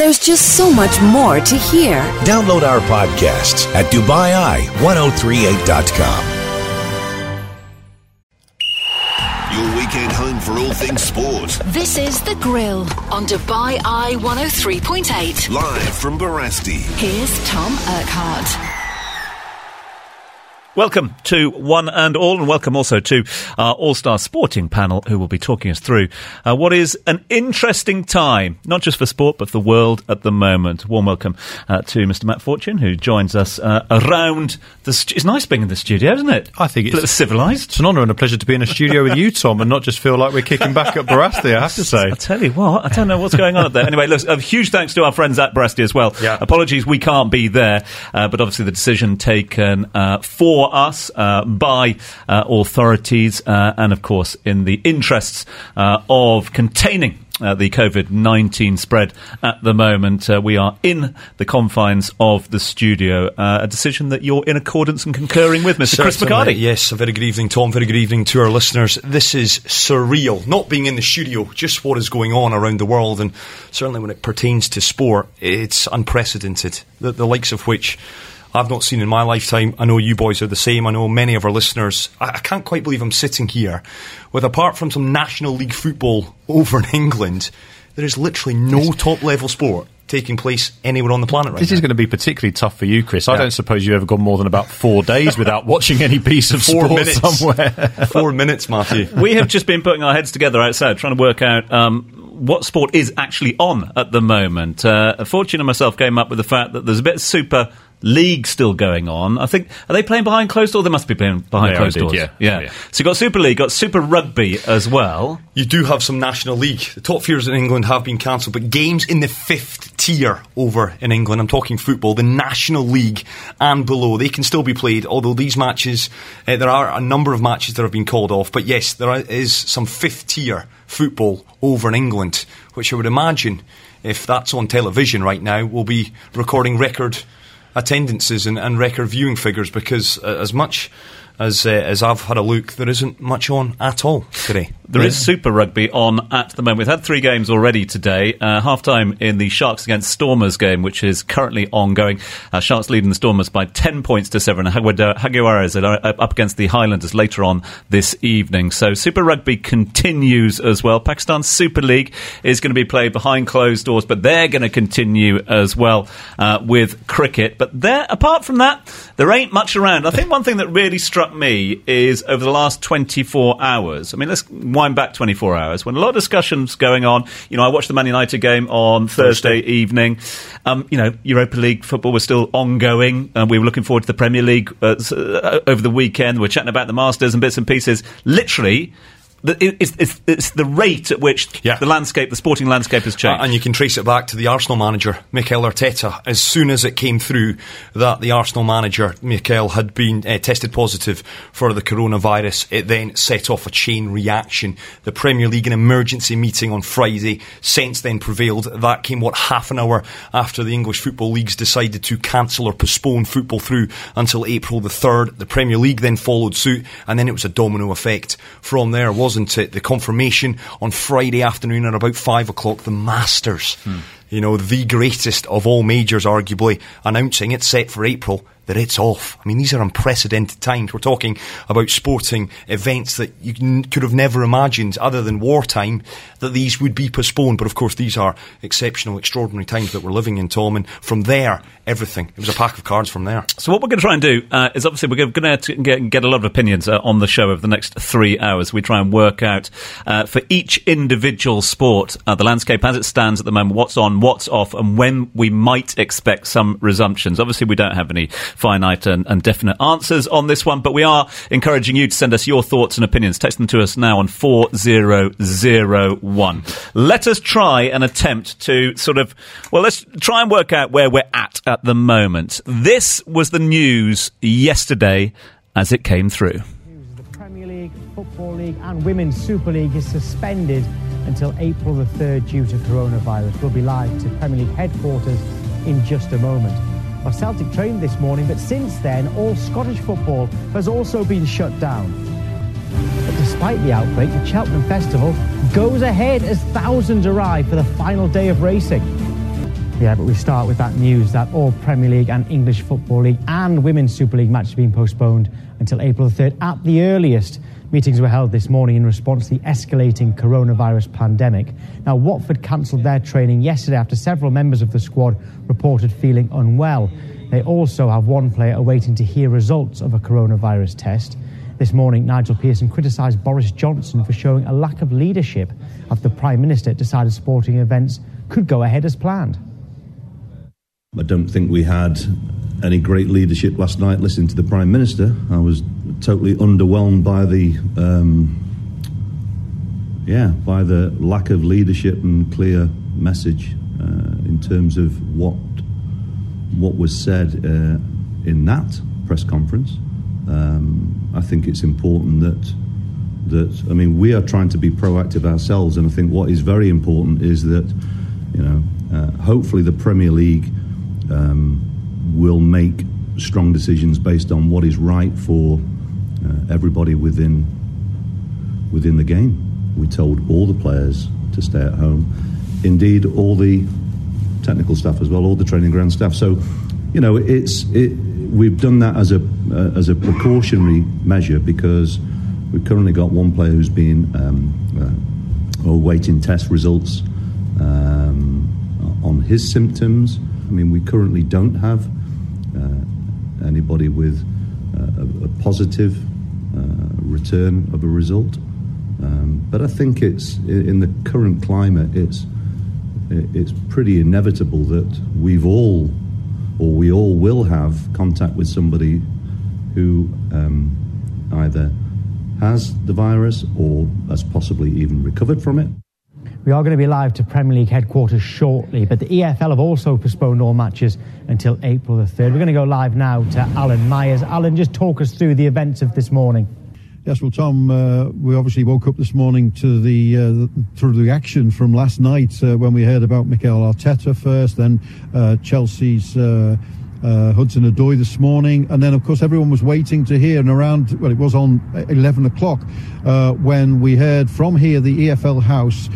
There's just so much more to hear. Download our podcasts at DubaiEye1038.com. Your weekend home for all things sport. This is The Grill on Dubai Eye 103.8. Live from Barasti. Here's Tom Urquhart. Welcome to one and all, and welcome also to our All Star Sporting panel, who will be talking us through uh, what is an interesting time, not just for sport, but for the world at the moment. Warm welcome uh, to Mr. Matt Fortune, who joins us uh, around the. Stu- it's nice being in the studio, isn't it? I think it's civilised. It's an honour and a pleasure to be in a studio with you, Tom, and not just feel like we're kicking back at Barasti, I have to say. I tell you what, I don't know what's going on up there. Anyway, look, a huge thanks to our friends at Barasti as well. Yeah. Apologies, we can't be there, uh, but obviously the decision taken uh, for us uh, by uh, authorities, uh, and of course in the interests uh, of containing. Uh, the COVID 19 spread at the moment. Uh, we are in the confines of the studio. Uh, a decision that you're in accordance and concurring with, Mr. Chris Certainly. McHardy. Yes, a very good evening, Tom. Very good evening to our listeners. This is surreal. Not being in the studio, just what is going on around the world, and certainly when it pertains to sport, it's unprecedented. The, the likes of which I've not seen in my lifetime. I know you boys are the same. I know many of our listeners. I, I can't quite believe I'm sitting here with, apart from some National League football over in England, there is literally no top level sport taking place anywhere on the planet right This now. is going to be particularly tough for you, Chris. I don't suppose you've ever gone more than about four days without watching any piece of Four sport minutes. somewhere. Four minutes, Matthew. we have just been putting our heads together outside trying to work out um, what sport is actually on at the moment. Uh, Fortune and myself came up with the fact that there's a bit of Super League still going on. I think are they playing behind closed doors? They must be playing behind They closed indeed, doors. yeah. Yeah. So you got Super League, got Super Rugby as well. You do have some National League. The top fears in England have been cancelled, but games in the fifth tier over in England, I'm talking football, the National League and below, they can still be played, although these matches, uh, there are a number of matches that have been called off. But yes, there is some fifth tier football over in England, which I would imagine, if that's on television right now, will be recording record attendances and, and record viewing figures because uh, as much as uh, as I've had a look, there isn't much on at all today. There is Super Rugby on at the moment. We've had three games already today. Uh, half time in the Sharks against Stormers game, which is currently ongoing. Uh, Sharks leading the Stormers by 10 points to 7. And Jaguar- Jaguares are uh, up against the Highlanders later on this evening. So Super Rugby continues as well. Pakistan Super League is going to be played behind closed doors, but they're going to continue as well uh, with cricket. But there, apart from that, there ain't much around. I think one thing that really struck me is over the last 24 hours. I mean, let's wind back 24 hours when a lot of discussions going on. You know, I watched the Man United game on Thursday evening. Um, you know, Europa League football was still ongoing. Uh, we were looking forward to the Premier League uh, uh, over the weekend. We're chatting about the Masters and bits and pieces. Literally. It's, it's, it's the rate at which Yeah. the landscape, the sporting landscape, has changed. Uh, and you can trace it back to the Arsenal manager, Mikel Arteta. As soon as it came through that the Arsenal manager, Mikel, had been uh, tested positive for the coronavirus, it then set off a chain reaction. The Premier League, an emergency meeting on Friday, since then prevailed. That came, what, half an hour after the English football leagues decided to cancel or postpone football through until April the 3rd. The Premier League then followed suit, and then it was a domino effect from there, wasn't it? The confirmation on Friday afternoon at about five o'clock, the Masters, hmm. you know, the greatest of all majors, arguably, announcing it's set for April. It's off. I mean, these are unprecedented times. We're talking about sporting events that you n- could have never imagined, other than wartime, that these would be postponed. But of course, these are exceptional, extraordinary times that we're living in, Tom. And from there, everything. It was a pack of cards from there. So what we're going to try and do uh, is obviously we're going to get, get a lot of opinions uh, on the show over the next three hours. We try and work out uh, for each individual sport uh, the landscape as it stands at the moment, what's on, what's off, and when we might expect some resumptions. Obviously, we don't have any finite and, and definite answers on this one, but we are encouraging you to send us your thoughts and opinions. Text them to us now on four zero zero one. Let us try and attempt to sort of well, let's try and work out where we're at at the moment. This was the news yesterday as it came through. The Premier League, Football League, and Women's Super League is suspended until April the 3rd due to coronavirus. We'll be live to Premier League headquarters in just a moment. Well, Celtic trained this morning, but since then, all Scottish football has also been shut down. But despite the outbreak, the Cheltenham Festival goes ahead as thousands arrive for the final day of racing. Yeah, but we start with that news that all Premier League and English Football League and Women's Super League matches have been postponed until April the 3rd at the earliest. Meetings were held this morning in response to the escalating coronavirus pandemic. Now, Watford cancelled their training yesterday after several members of the squad reported feeling unwell. They also have one player awaiting to hear results of a coronavirus test. This morning, Nigel Pearson criticised Boris Johnson for showing a lack of leadership after the Prime Minister decided sporting events could go ahead as planned. I don't think we had any great leadership last night listening to the Prime Minister. I was totally underwhelmed by the. Um, yeah, by the lack of leadership and clear message uh, in terms of what what was said uh, in that press conference. Um, I think it's important that that I mean we are trying to be proactive ourselves, and I think what is very important is that you know uh, hopefully the Premier League um, will make strong decisions based on what is right for uh, everybody within within the game. We told all the players to stay at home. Indeed, all the technical staff as well, all the training ground staff. So, you know, it's it, we've done that as a uh, as a precautionary measure because we've currently got one player who's been um, uh, awaiting test results um, on his symptoms. I mean, we currently don't have uh, anybody with uh, a, a, positive return of a result. Um, but I think it's in the current climate, it's it's pretty inevitable that we've all, or we all will have contact with somebody who um, either has the virus or has possibly even recovered from it. We are going to be live to Premier League headquarters shortly, but the EFL have also postponed all matches until April the 3rd. We're going to go live now to Alan Myers. Alan, just talk us through the events of this morning. Yes, well, Tom, uh, we obviously woke up this morning to the uh, to the action from last night uh, when we heard about Mikel Arteta first, then uh, Chelsea's uh, Hudson Odoi this morning, and then of course everyone was waiting to hear. And around well, it was on 11 o'clock when we heard from here the EFL House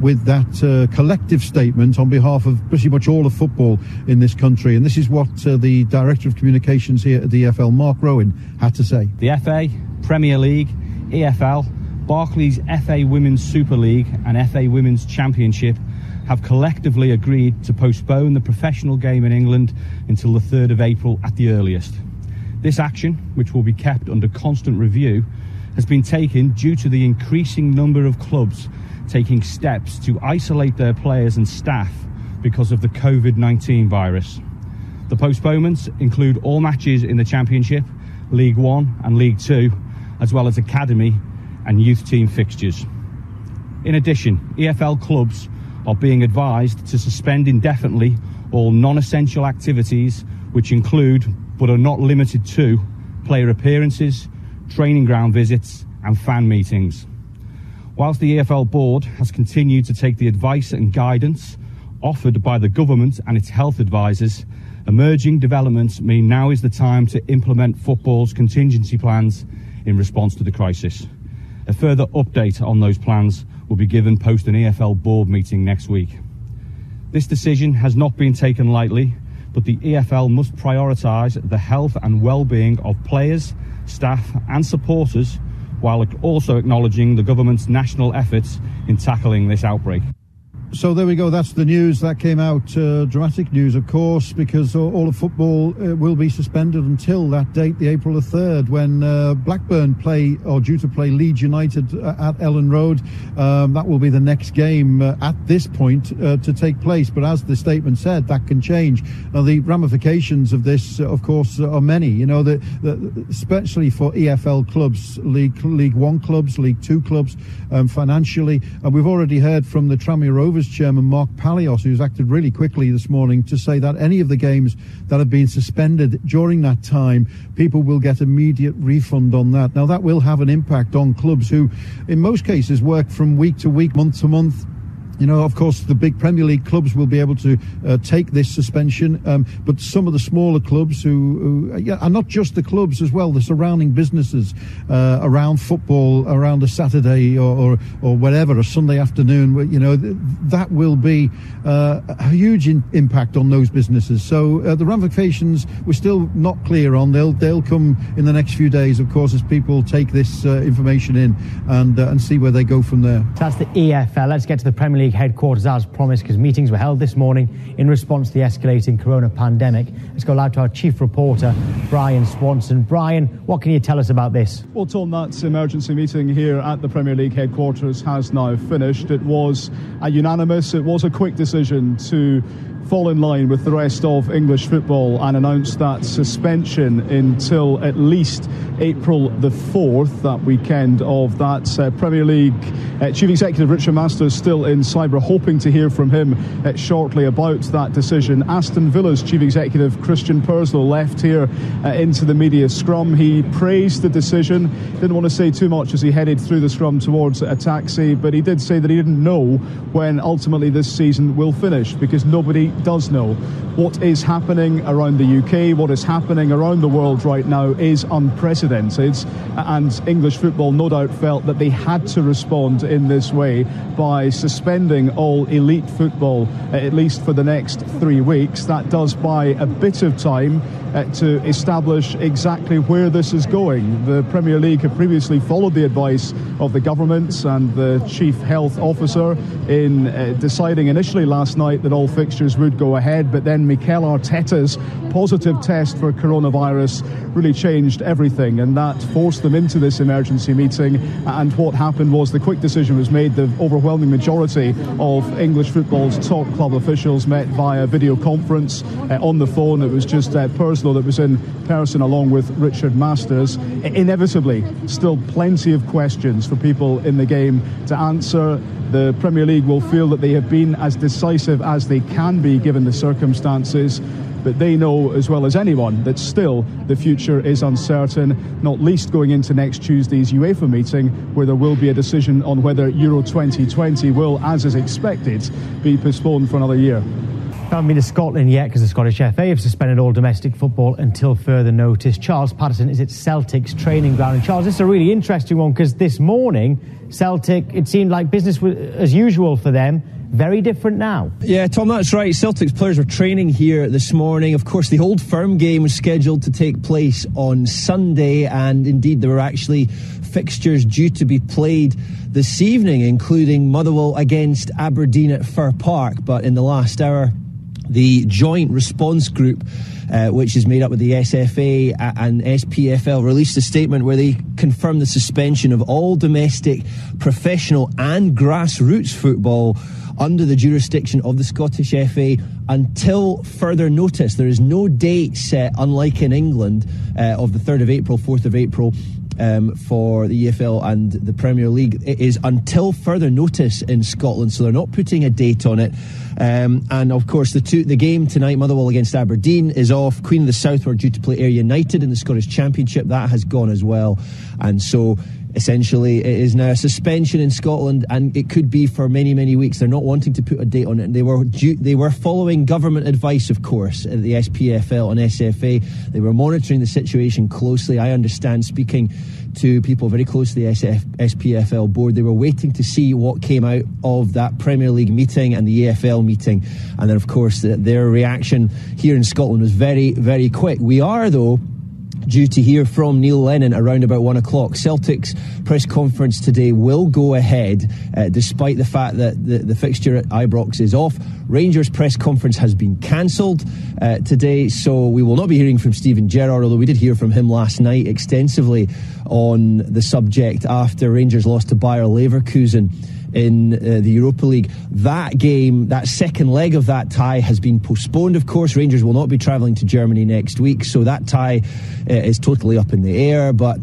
with that collective statement on behalf of pretty much all of football in this country. And this is what the director of communications here at the EFL, Mark Rowan, had to say. The FA Premier League, EFL, Barclays FA Women's Super League, and FA Women's Championship have collectively agreed to postpone the professional game in England until the 3rd of April at the earliest. This action, which will be kept under constant review, has been taken due to the increasing number of clubs taking steps to isolate their players and staff because of the COVID 19 virus. The postponements include all matches in the Championship, League One, and League Two, as well as academy and youth team fixtures. In addition, EFL clubs are being advised to suspend indefinitely all non essential activities, which include, but are not limited to, player appearances, training ground visits, and fan meetings. Whilst the EFL board has continued to take the advice and guidance offered by the government and its health advisors, emerging developments mean now is the time to implement football's contingency plans in response to the crisis. A further update on those plans will be given post an EFL board meeting next week. This decision has not been taken lightly, but the EFL must prioritise the health and well-being of players, staff and supporters while also acknowledging the government's national efforts in tackling this outbreak. So there we go. That's the news that came out. Uh, dramatic news, of course, because all of football uh, will be suspended until that date, the April the third, when uh, Blackburn play or due to play Leeds United uh, at Elland Road. Um, that will be the next game uh, at this point uh, to take place. But as the statement said, that can change. Now the ramifications of this, of course, are many. You know, that especially for EFL clubs, League League One clubs, League Two clubs, um, financially, and we've already heard from the Tranmere Rovers chairman Mark Palios, who's acted really quickly this morning to say that any of the games that have been suspended during that time, people will get immediate refund on that. Now, that will have an impact on clubs who, in most cases, work from week to week, month to month, you know, of course, the big Premier League clubs will be able to uh, take this suspension, um, but some of the smaller clubs who, who yeah, and not just the clubs as well, the surrounding businesses uh, around football, around a Saturday or, or, or whatever, a Sunday afternoon, you know, th- that will be uh, a huge in- impact on those businesses. So uh, the ramifications we're still not clear on. They'll they'll come in the next few days, of course, as people take this uh, information in and uh, and see where they go from there. That's the EFL. Let's get to the Premier League headquarters as promised, because meetings were held this morning in response to the escalating corona pandemic. Let's go live to our chief reporter, Bryan Swanson. Bryan, what can you tell us about this? Well, Tom, that emergency meeting here at the Premier League headquarters has now finished. It was a unanimous, it was a quick decision to fall in line with the rest of English football and announce that suspension until at least April the 4th, that weekend of that uh, Premier League. Uh, Chief Executive Richard Masters still in Cyber, hoping to hear from him uh, shortly about that decision. Aston Villa's Chief Executive Christian Purslow left here uh, into the media scrum. He praised the decision, didn't want to say too much as he headed through the scrum towards a taxi, but he did say that he didn't know when ultimately this season will finish because nobody does know. What is happening around the UK, what is happening around the world right now is unprecedented. And English football, no doubt, felt that they had to respond in this way by suspending all elite football, at least for the next three weeks. That does buy a bit of time to establish exactly where this is going. The Premier League have previously followed the advice of the government and the chief health officer in uh, deciding initially last night that all fixtures would go ahead, but then Mikel Arteta's positive test for coronavirus really changed everything, and that forced them into this emergency meeting. And what happened was the quick decision was made. The overwhelming majority of English football's top club officials met via video conference uh, on the phone. It was just uh, That was in person along with Richard Masters. Inevitably, still plenty of questions for people in the game to answer. The Premier League will feel that they have been as decisive as they can be given the circumstances but they know as well as anyone that still the future is uncertain, not least going into next Tuesday's UEFA meeting, where there will be a decision on whether Euro 2020 will, as is expected, be postponed for another year. Haven't been to Scotland yet because the Scottish FA have suspended all domestic football until further notice. Charles Patterson is at Celtic's training ground. And Charles, this is a really interesting one because this morning, Celtic, it seemed like business was as usual for them very different now. Yeah, Tom, that's right. Celtic's players were training here this morning. Of course, the Old Firm game was scheduled to take place on Sunday, and indeed, there were actually fixtures due to be played this evening, including Motherwell against Aberdeen at Fir Park. But in the last hour, the joint response group, uh, which is made up of the SFA and SPFL, released a statement where they confirmed the suspension of all domestic, professional, and grassroots football under the jurisdiction of the Scottish FA until further notice. There is no date set, unlike in England, uh, of the 3rd of April, 4th of April. Um, for the EFL and the Premier League. It is until further notice in Scotland, so they're not putting a date on it. Um, and of course, the two, the game tonight, Motherwell against Aberdeen, is off. Queen of the South were due to play Ayr United in the Scottish Championship. That has gone as well, and so essentially. It is now a suspension in Scotland and it could be for many many weeks. They're not wanting to put a date on it. They were due, they were following government advice of course at the SPFL and SFA they were monitoring the situation closely. I understand speaking to people very close to the SF, SPFL board they were waiting to see what came out of that Premier League meeting and the EFL meeting. And then of course the, their reaction here in Scotland was very very quick. We are though due to hear from Neil Lennon around about one o'clock. Celtic's press conference today will go ahead, uh, despite the fact that the, the, fixture at Ibrox is off. Rangers' press conference has been cancelled uh, today, so we will not be hearing from Steven Gerrard, although we did hear from him last night extensively on the subject after Rangers lost to Bayer Leverkusen in uh, the Europa League. That game, that second leg of that tie has been postponed, of course. Rangers will not be travelling to Germany next week, so that tie uh, is totally up in the air. But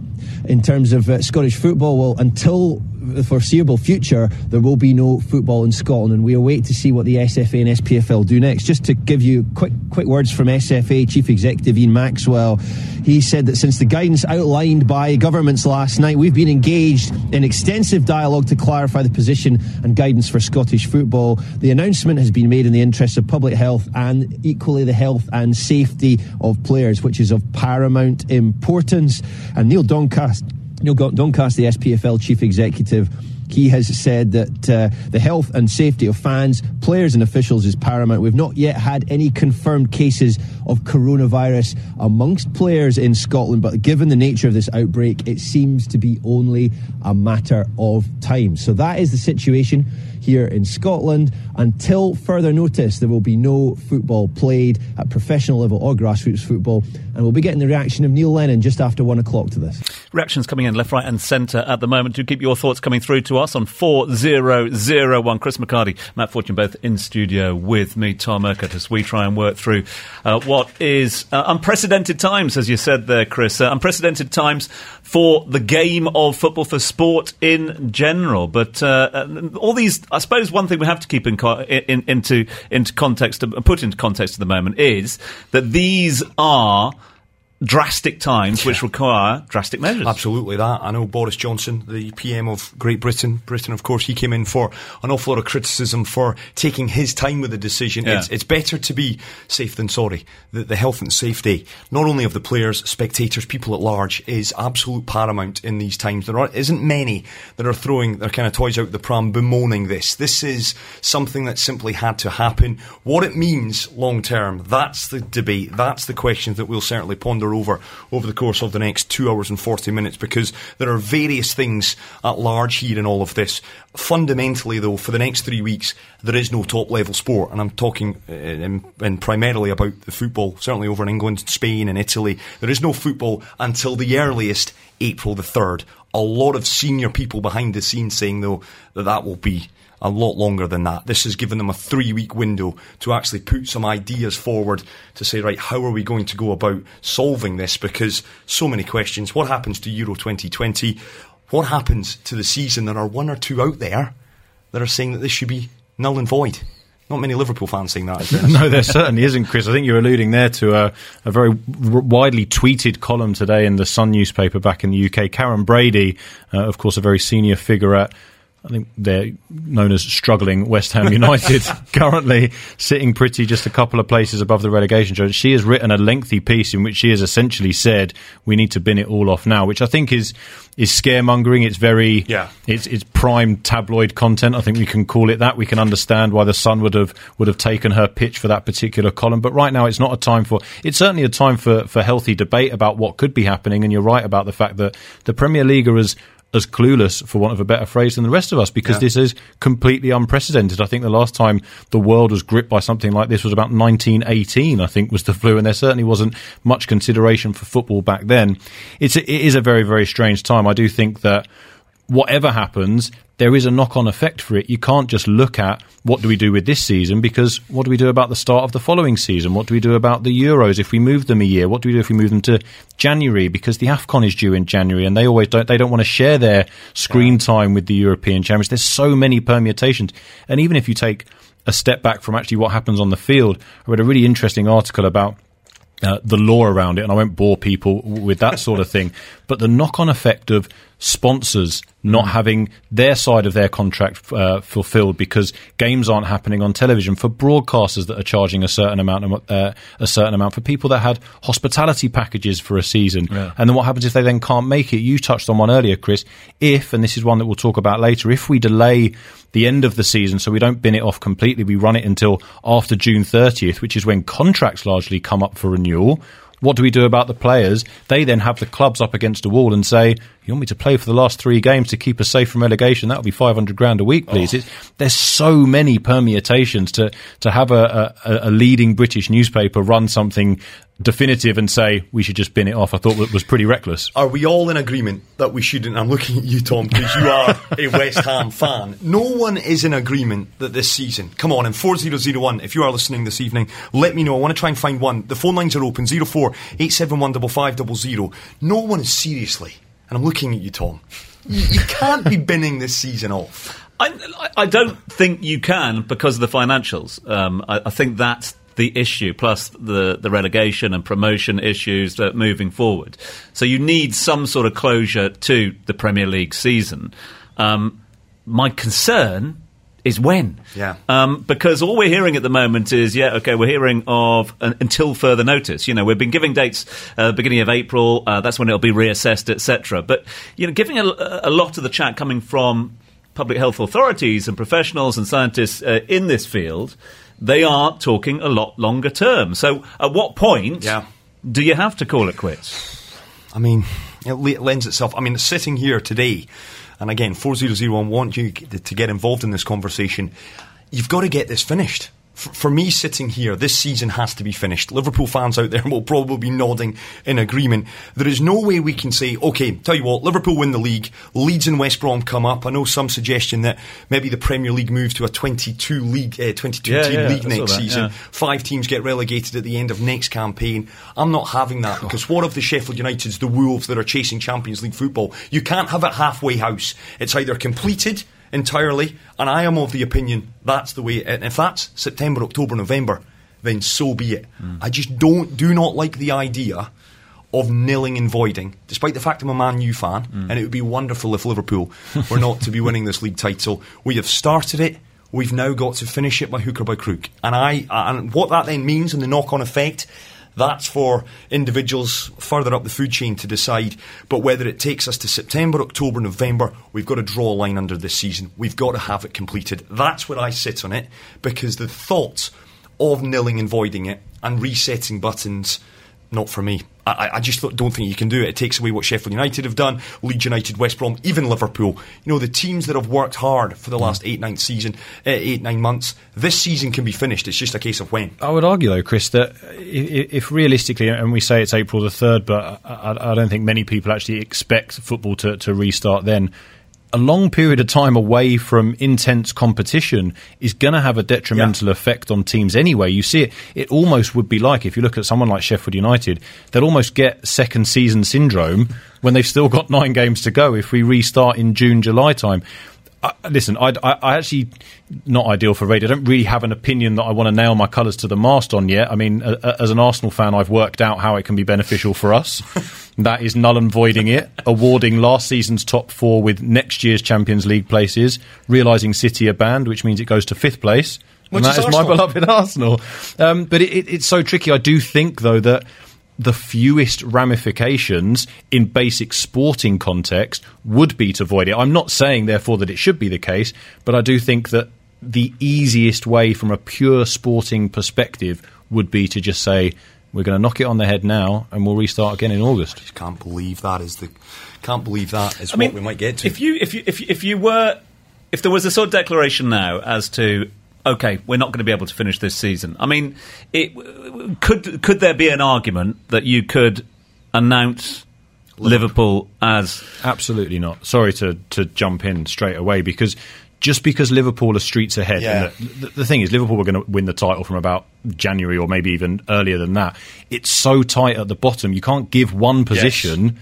in terms of uh, Scottish football, well, until the foreseeable future, there will be no football in Scotland, and we await to see what the SFA and SPFL do next. Just to give you quick, quick words from SFA Chief Executive Ian Maxwell, he said that since the guidance outlined by governments last night, we've been engaged in extensive dialogue to clarify the position and guidance for Scottish football. The announcement has been made in the interests of public health and equally the health and safety of players, which is of paramount importance. And Neil Doncaster Neil Doncaster, the SPFL chief executive, he has said that uh, the health and safety of fans, players, and officials is paramount. We've not yet had any confirmed cases of coronavirus amongst players in Scotland, but given the nature of this outbreak, it seems to be only a matter of time. So that is the situation here in Scotland. Until further notice, there will be no football played at professional level or grassroots football. And we'll be getting the reaction of Neil Lennon just after one o'clock to this. Reactions coming in left, right, and centre at the moment. Do keep your thoughts coming through to us on 4001. Chris McHardy, Matt Fortune, both in studio with me, Tom Urquhart, as we try and work through uh, what is uh, unprecedented times, as you said there, Chris. Uh, unprecedented times for the game of football, for sport in general. But uh, uh, all these, I suppose, one thing we have to keep in, co- in, into into context, put into context at the moment, is that these are drastic times which require drastic measures. Absolutely, that. I know Boris Johnson, the PM of Great Britain, Britain, of course, he came in for an awful lot of criticism for taking his time with the decision. Yeah. It's, it's better to be safe than sorry. The, the health and safety, not only of the players, spectators, people at large, is absolute paramount in these times. There are, isn't many that are throwing their kind of toys out the pram bemoaning this. This is something that simply had to happen. What it means long term, that's the debate. That's the questions that we'll certainly ponder over over the course of the next two hours and 40 minutes because there are various things at large here in all of this. Fundamentally, though, for the next three weeks, there is no top level sport, and I'm talking uh, in, in primarily about the football, certainly over in England, Spain, and Italy. There is no football until the earliest April the 3rd. A lot of senior people behind the scenes saying, though, that that will be a lot longer than that. This has given them a three week window to actually put some ideas forward to say, right, how are we going to go about solving this? Because so many questions. What happens to Euro 2020? What happens to the season? There are one or two out there that are saying that this should be null and void. Not many Liverpool fans saying that. no, there certainly isn't, Chris. I think you're alluding there to a, a very r- widely tweeted column today in the Sun newspaper back in the UK. Karren Brady, uh, of course, a very senior figure at I think they're known as struggling West Ham United, currently sitting pretty just a couple of places above the relegation zone. She has written a lengthy piece in which she has essentially said we need to bin it all off now, which I think is is scaremongering. It's very Yeah. it's it's prime tabloid content. I think we can call it that. We can understand why the Sun would have would have taken her pitch for that particular column, but right now it's not a time for. It's certainly a time for for healthy debate about what could be happening. And you're right about the fact that the Premier League are as clueless, for want of a better phrase, than the rest of us because Yeah. this is completely unprecedented. I think the last time the world was gripped by something like this was about 1918, I think, was the flu, and there certainly wasn't much consideration for football back then. It's a, it is a very, very strange time. I do think that whatever happens, there is a knock on effect for it. You can't just look at what do we do with this season because what do we do about the start of the following season? What do we do about the Euros if we move them a year? What do we do if we move them to January because the AFCON is due in January and they always don't they don't want to share their screen time with the European champions. There's so many permutations. And even if you take a step back from actually what happens on the field, I read a really interesting article about uh, the law around it, and I won't bore people with that sort of thing. But the knock-on effect of sponsors not having their side of their contract uh, fulfilled because games aren't happening on television for broadcasters that are charging a certain amount of, uh, a certain amount for people that had hospitality packages for a season. And then what happens if they then can't make it? You touched on one earlier chris. If and this is one that we'll talk about later if we delay the end of the season so we don't bin it off completely we run it until after June 30th which is when contracts largely come up for renewal what do we do about the players? They then have the clubs up against a wall and say, "You want me to play for the last three games to keep us safe from relegation? That would be five hundred grand a week, please." Oh. It's, there's so many permutations to to have a, a, a leading British newspaper run something definitive and say we should just bin it off. I thought that was pretty reckless. Are we all in agreement that we shouldn't? I'm looking at you, Tom, because you are a West Ham fan. No one is in agreement that this season. Come on, in 4001, if you are listening this evening, let me know. I want to try and find one. The phone lines are open 04 871 5500. No one is seriously, and I'm looking at you, Tom, You, you can't be binning this season off. I, I don't think you can because of the financials. Um, I, I think that's the issue, plus the, the relegation and promotion issues that moving forward. So you need some sort of closure to the Premier League season. Um, my concern is when. Yeah. Um, because all we're hearing at the moment is, yeah, okay, we're hearing of uh, until further notice. You know, we've been giving dates uh, beginning of April. Uh, that's when it'll be reassessed, etc. But you know, giving a, a lot of the chat coming from public health authorities and professionals and scientists uh, in this field, they are talking a lot longer term. So, at what point Yeah. do you have to call it quits? I mean, it lends itself. I mean, sitting here today, and again, 4001 want you to get involved in this conversation. You've got to get this finished. For me, sitting here, this season has to be finished. Liverpool fans out there will probably be nodding in agreement. There is no way we can say, okay, tell you what, Liverpool win the league, Leeds and West Brom come up. I know some suggestion that maybe the Premier League moves to a 22 league, uh, 22 Yeah, team yeah, league next that, season. yeah. Five teams get relegated at the end of next campaign. I'm not having that because what of the Sheffield Uniteds, the Wolves that are chasing Champions League football? You can't have it halfway house. It's either completed entirely, and I am of the opinion that's the way. And if that's September, October, November, then so be it. Hmm. I just don't do not like the idea of nilling and voiding, despite the fact I'm a Man U fan, hmm. and it would be wonderful if Liverpool were not to be winning this league title. We have started it. We've now got to finish it by hook or by crook, and I and what that then means and the knock-on effect. That's for individuals further up the food chain to decide. But whether it takes us to September, October, November, we've got to draw a line under this season. We've got to have it completed. That's where I sit on it because the thought of nilling and voiding it and resetting buttons, not for me. I, I- just don't think you can do it. It takes away what Sheffield United have done, Leeds United, West Brom, even Liverpool. You know, the teams that have worked hard for the last eight, nine season, uh, eight, nine months. This season can be finished. It's just a case of when. I would argue, though, Chris, that if realistically, and we say it's April the 3rd, but I, I- I don't think many people actually expect football to, to restart then. A long period of time away from intense competition is going to have a detrimental effect on teams anyway. You see it, it almost would be like if you look at someone like Sheffield United, they'll almost get second season syndrome when they've still got nine games to go if we restart in June, July time. I, listen, I, I, I actually not ideal for radio. I don't really have an opinion that I want to nail my colours to the mast on yet. I mean, a, a- as an Arsenal fan, I've worked out how it can be beneficial for us. That is null and voiding it, awarding last season's top four with next year's Champions League places, realising City are banned, which means it goes to fifth place. Which and that is is my beloved Arsenal. Um, but it, it, it's so tricky. I do think, though, that the fewest ramifications in basic sporting context would be to void it. I'm not saying, therefore, that it should be the case, but I do think that the easiest way from a pure sporting perspective would be to just say, we're going to knock it on the head now and we'll restart again in August. just can't believe that is the can't believe that is I mean, what we might get to. If you, if you, if you, if you were, if there was a sort of declaration now as to, okay, we're not going to be able to finish this season. I mean, it could could there be an argument that you could announce Liverpool, as Absolutely not. Sorry to, to jump in straight away because just because Liverpool are streets ahead, Yeah. and the, the thing is, Liverpool were going to win the title from about January or maybe even earlier than that. It's so tight at the bottom, you can't give one position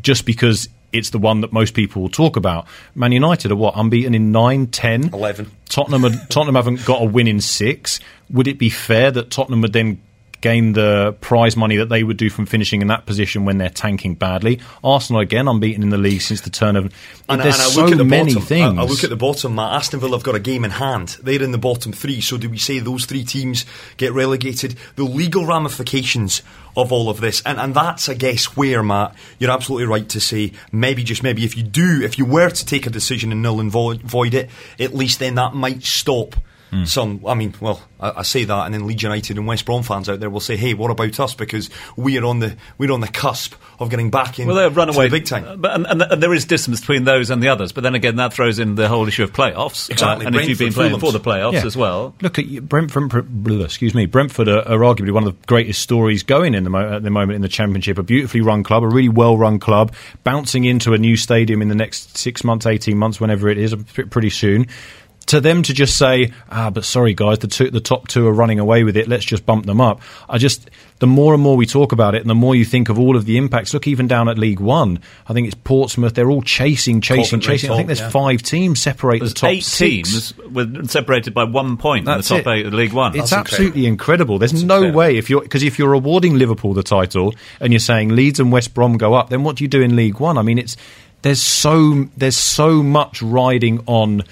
just because it's the one that most people will talk about. Man United are what unbeaten in nine, ten, 11. Tottenham, Tottenham haven't got a win in six. Would it be fair that Tottenham would then gain the prize money that they would do from finishing in that position when they're tanking badly? Arsenal again unbeaten in the league since the turn of. And, there's and I so look at the many bottom. things. I, I look at the bottom. Matt Aston Villa have got a game in hand. They're in the bottom three. So do we say those three teams get relegated? The legal ramifications of all of this, and and that's I guess where Matt, you're absolutely right to say maybe just maybe if you do, if you were to take a decision and null and void, void it, at least then that might stop. Hmm. Some, I mean, well, I, I say that, and then Leeds United and West Brom fans out there will say, "Hey, what about us?" Because we are on the we're on the cusp of getting back in. well, they've run to away the big time. But and, and, and there is distance between those and the others. But then again, that throws in the whole issue of playoffs. Exactly. Uh, and if you've been playing for the playoffs Yeah. as well, Look at you- Brentford. Brentford excuse me, Brentford are, are arguably one of the greatest stories going in the mo- at the moment in the Championship. A beautifully run club, a really well run club, bouncing into a new stadium in the next six months, eighteen months, whenever it is, pretty soon. To them to just say, ah, but sorry guys, the two, the top two are running away with it. Let's just bump them up. I just, the more and more we talk about it, and the more you think of all of the impacts. Look, even down at League One, I think it's Portsmouth. They're all chasing, chasing, Coventry chasing. I think there's yeah. five teams separate There's the top eight six. teams were separated by one point That's in the top it. eight of League One. It's absolutely incredible. There's no way if you're because if you're awarding Liverpool the title and you're saying Leeds and West Brom go up, then what do you do in League One? I mean, it's there's so there's so much riding on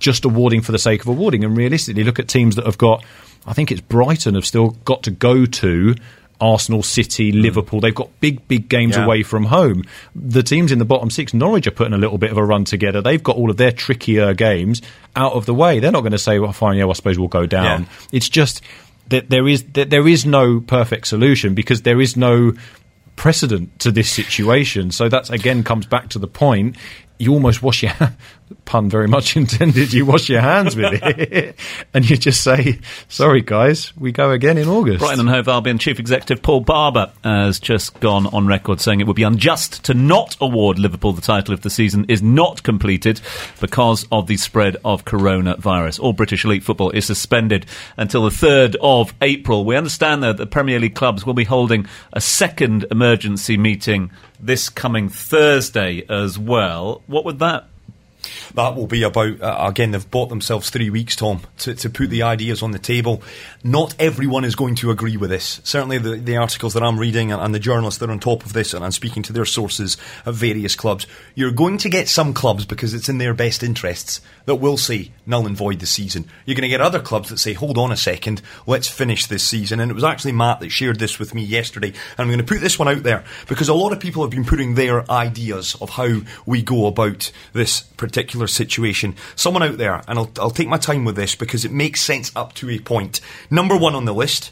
just awarding for the sake of awarding. And realistically, look at teams that have got. I think it's Brighton have still got to go to. Arsenal, City, hmm. Liverpool, they've got big, big games Yeah. away from home. The teams in the bottom six, Norwich are putting a little bit of a run together. They've got all of their trickier games out of the way. They're not going to say, well, fine, yeah, well, I suppose we'll go down. Yeah. It's just that there is that there is no perfect solution because there is no precedent to this situation. So that again comes back to the point. You almost wash your pun very much intended. You wash your hands with it, and you just say, "Sorry, guys, we go again in August." Brighton and Hove Albion Chief Executive Paul Barber has just gone on record saying it would be unjust to not award Liverpool the title if the season is not completed because of the spread of coronavirus. All British elite football is suspended until the 3rd of April. We understand, that the Premier League clubs will be holding a second emergency meeting this coming Thursday as well. What would that That will be about, uh, again, they've bought themselves three weeks, Tom, to, to put the ideas on the table. Not everyone is going to agree with this. Certainly, the, the articles that I'm reading and, and the journalists that are on top of this, and I'm speaking to their sources at various clubs, you're going to get some clubs, because it's in their best interests, that will say null and void the season. You're going to get other clubs that say, hold on a second, let's finish this season. And it was actually Matt that shared this with me yesterday. And I'm going to put this one out there, because a lot of people have been putting their ideas of how we go about this particular situation. Someone out there, and I'll, I'll take my time with this because it makes sense up to a point. Number one on the list,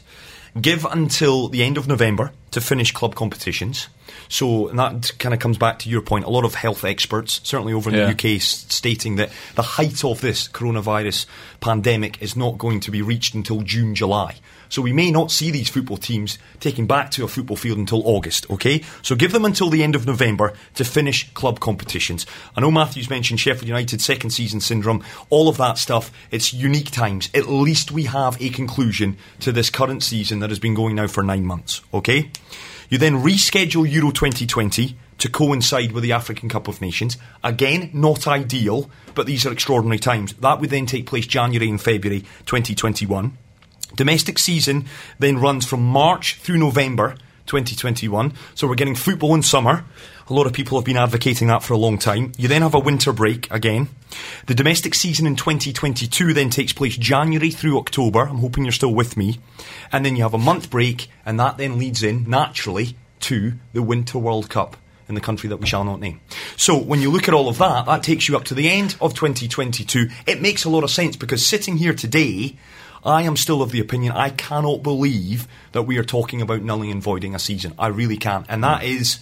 give until the end of November to finish club competitions. So that kind of comes back to your point. A lot of health experts, certainly over in Yeah. the UK, s- stating that the height of this coronavirus pandemic is not going to be reached until June, July. So we may not see these football teams taking back to a football field until August, okay? So give them until the end of November to finish club competitions. I know Matthews mentioned Sheffield United second season syndrome, all of that stuff. It's unique times. At least we have a conclusion to this current season that has been going now for nine months, okay? You then reschedule Euro 2020 to coincide with the African Cup of Nations. Again, not ideal, but these are extraordinary times. That would then take place January and February 2021. Domestic season then runs from March through November 2021. So we're getting football in summer. A lot of people have been advocating that for a long time. You then have a winter break again. The domestic season in 2022 then takes place January through October. I'm hoping you're still with me. And then you have a month break, and that then leads in naturally to the Winter World Cup in the country that we shall not name. So when you look at all of that, that takes you up to the end of 2022. It makes a lot of sense because sitting here today, I am still of the opinion I cannot believe that we are talking about nulling and voiding a season. I really can't. And that is.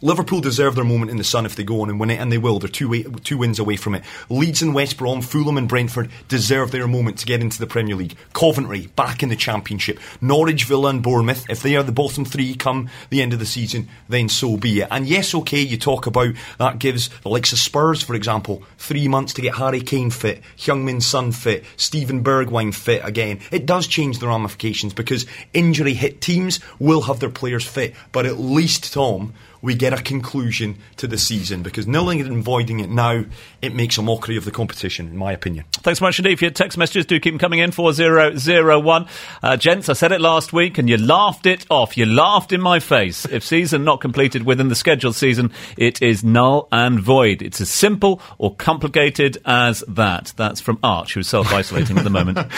Liverpool deserve their moment in the sun if they go on and win it, and they will. They're two, way, two wins away from it. Leeds and West Brom, Fulham and Brentford deserve their moment to get into the Premier League. Coventry, back in the Championship. Norwich, Villa and Bournemouth, if they are the bottom three come the end of the season, then so be it. And yes, okay, you talk about that gives the likes of Spurs, for example, three months to get Harry Kane fit, Heung-min Son fit, Steven Bergwijn fit again. It does change the ramifications because injury hit teams will have their players fit, but at least, Tom, we get a conclusion to the season because nulling it and voiding it now, it makes a mockery of the competition, in my opinion. Thanks so much indeed for your text messages. Do keep them coming in, 4001. Uh, gents, I said it last week and you laughed it off. You laughed in my face. If season not completed within the scheduled season, it is null and void. It's as simple or complicated as that. That's from Arch, who's self-isolating at the moment.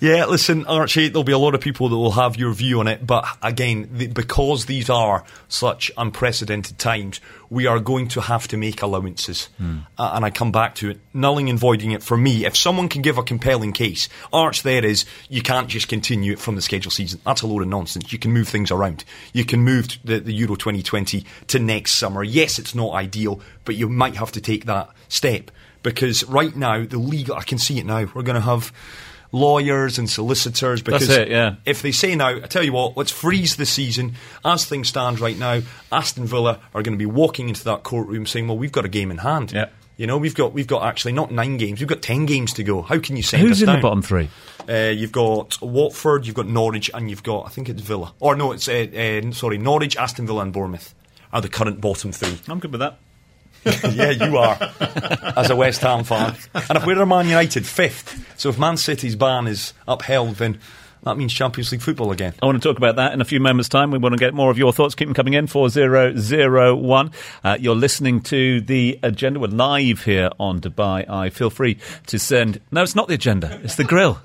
Yeah, listen, Archie, there'll be a lot of people that will have your view on it, but again, the, because these are such unprecedented times, we are going to have to make allowances. Uh, and I come back to it. Nulling and voiding it for me, if someone can give a compelling case, Arch there is, you can't just continue it from the schedule season. That's a load of nonsense. You can move things around. You can move the, the Euro 2020 to next summer. Yes, it's not ideal, but you might have to take that step. Because right now, the league, I can see it now, we're going to have lawyers and solicitors because That's it, yeah. if they say now, I tell you what, let's freeze the season as things stand right now. Aston Villa are going to be walking into that courtroom saying, "Well, we've got a game in hand." Yeah. You know, we've got we've got actually not nine games, we've got ten games to go. How can you send Who's in down? the bottom three? Uh, you've got Watford, you've got Norwich, and you've got I think it's Villa. Or no, it's uh, uh, sorry, Norwich, Aston Villa, and Bournemouth are the current bottom three. I'm good with that. yeah, you are, as a West Ham fan. And if we're a Man United fifth, so if Man City's ban is upheld, then that means Champions League football again. I want to talk about that in a few moments' time. We want to get more of your thoughts. Keep them coming in. 4001. Uh, you're listening to the agenda. We're live here on Dubai Eye. Feel free to send. No, it's not the agenda, it's the grill.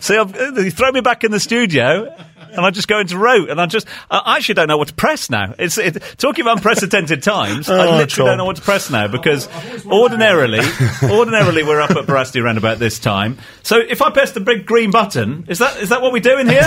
See, I've, you throw me back in the studio. And I just go into rote, and I just, I actually don't know what to press now. It's it, talking about unprecedented times. I Oh, literally Tom. don't know what to press now because ordinarily, ordinarily we're up at Barasti around about this time. So if I press the big green button, is that is that what we do in here?